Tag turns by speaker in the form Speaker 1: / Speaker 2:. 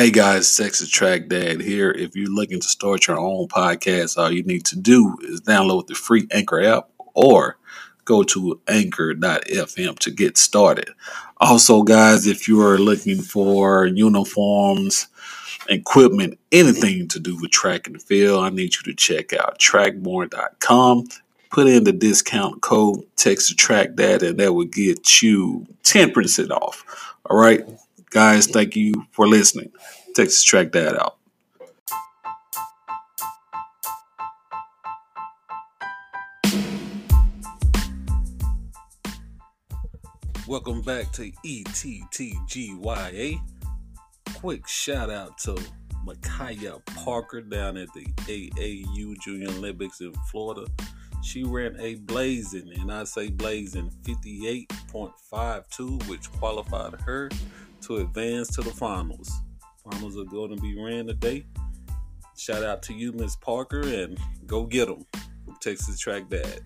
Speaker 1: Hey guys, Texas Track Dad here. If you're looking to start your own podcast, all you need to do is download the free Anchor app or go to anchor.fm to get started. Also, guys, if you are looking for uniforms, equipment, anything to do with track and field, I need you to check out trackmore.com. Put in the discount code Texas Track Dad, and that will get you 10% off. All right, guys, thank you for listening. Texas Track Dad out. Welcome back to ETTGYA. Quick shout out to Makiah Parker down at the AAU Junior Olympics in Florida. She ran a blazing, and I say blazing, 58.52, which qualified her to advance to the finals. Finals are going to be ran today. Shout out to you, Miss Parker, and go get them Texas Track Dad.